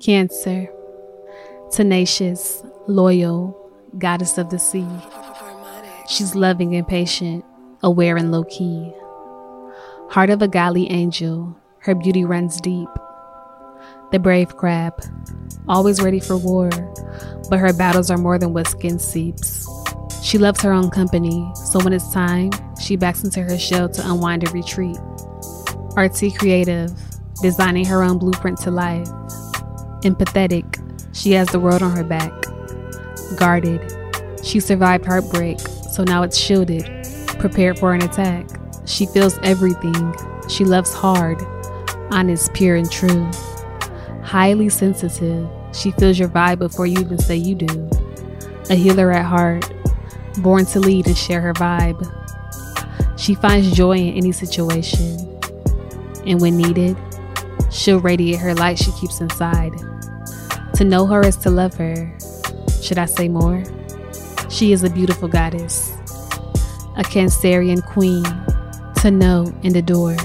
Cancer, tenacious, loyal, goddess of the sea. She's loving and patient, aware and low key. Heart of a godly angel, her beauty runs deep. The brave crab, always ready for war, but her battles are more than what skin seeps. She loves her own company, so when it's time, she backs into her shell to unwind and retreat. Artsy creative, designing her own blueprint to life. Empathetic, she has the world on her back. Guarded, she survived heartbreak, so now it's shielded, prepared for an attack. She feels everything. She loves hard, honest, pure, and true. Highly sensitive, she feels your vibe before you even say you do. A healer at heart, born to lead and share her vibe. She finds joy in any situation, and when needed, she'll radiate her light she keeps inside. To know her is to love her. Should I say more? She is a beautiful goddess, a Cancerian queen to know and adore.